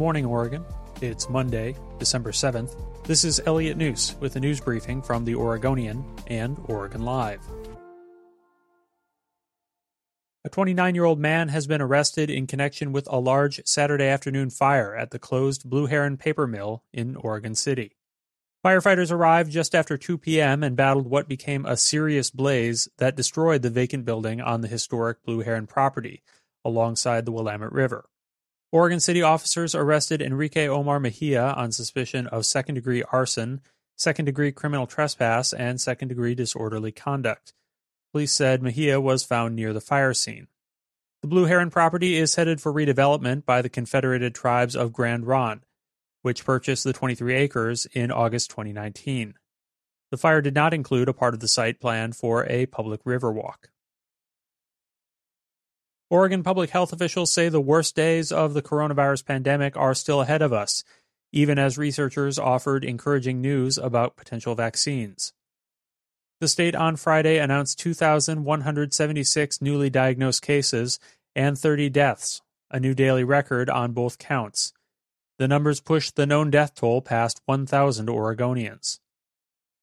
morning, Oregon. It's Monday, December 7th. This is Elliot Njus with a news briefing from the Oregonian and Oregon Live. A 29 year old man has been arrested in connection with a large Saturday afternoon fire at the closed Blue Heron paper mill in Oregon City. Firefighters arrived just after 2 p.m. and battled what became a serious blaze that destroyed the vacant building on the historic Blue Heron property alongside the Willamette River. Oregon City officers arrested Enrique Omar Mejia on suspicion of second degree arson, second degree criminal trespass, and second degree disorderly conduct. Police said Mejia was found near the fire scene. The Blue Heron property is headed for redevelopment by the Confederated Tribes of Grand Ronde, which purchased the 23 acres in August 2019. The fire did not include a part of the site planned for a public river walk. Oregon public health officials say the worst days of the coronavirus pandemic are still ahead of us, even as researchers offered encouraging news about potential vaccines. The state on Friday announced 2,176 newly diagnosed cases and 30 deaths, a new daily record on both counts. The numbers pushed the known death toll past 1,000 Oregonians.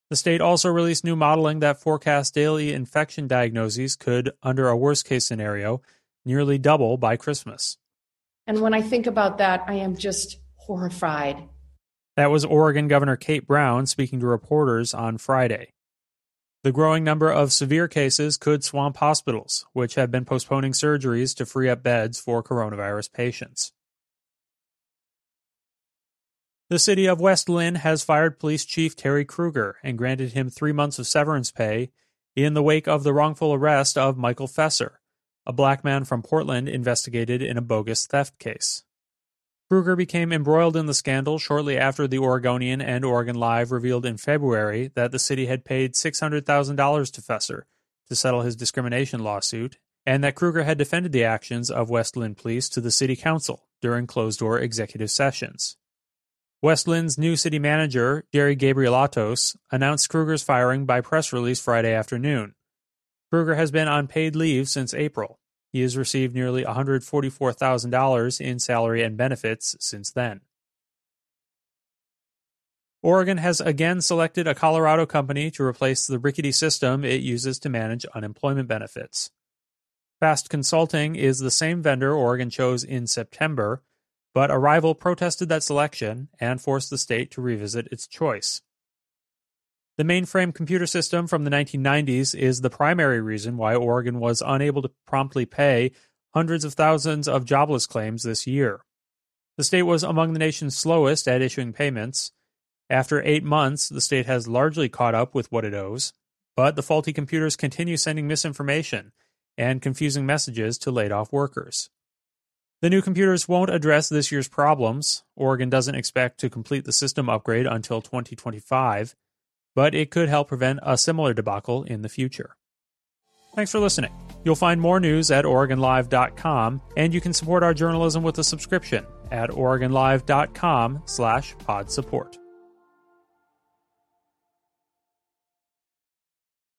The state also released new modeling that forecasts daily infection diagnoses could, under a worst case scenario, nearly double by Christmas. And when I think about that, I am just horrified. That was Oregon Governor Kate Brown speaking to reporters on Friday. The growing number of severe cases could swamp hospitals, which have been postponing surgeries to free up beds for coronavirus patients. The city of West Linn has fired Police Chief Terry Kruger and granted him three months of severance pay in the wake of the wrongful arrest of Michael Fesser, a black man from Portland investigated in a bogus theft case. Kruger became embroiled in the scandal shortly after the Oregonian and Oregon Live revealed in February that the city had paid $600,000 to Fesser to settle his discrimination lawsuit, and that Kruger had defended the actions of West Linn police to the city council during closed door executive sessions. West Linn's new city manager, Jerry Gabrielatos, announced Kruger's firing by press release Friday afternoon, Kruger has been on paid leave since April. He has received nearly $144,000 in salary and benefits since then. Oregon has again selected a Colorado company to replace the rickety system it uses to manage unemployment benefits. Fast Consulting is the same vendor Oregon chose in September, but a rival protested that selection and forced the state to revisit its choice. The mainframe computer system from the 1990s is the primary reason why Oregon was unable to promptly pay hundreds of thousands of jobless claims this year. The state was among the nation's slowest at issuing payments. After eight months, the state has largely caught up with what it owes, but the faulty computers continue sending misinformation and confusing messages to laid off workers. The new computers won't address this year's problems. Oregon doesn't expect to complete the system upgrade until 2025 but it could help prevent a similar debacle in the future. Thanks for listening. You'll find more news at OregonLive.com, and you can support our journalism with a subscription at OregonLive.com slash pod support.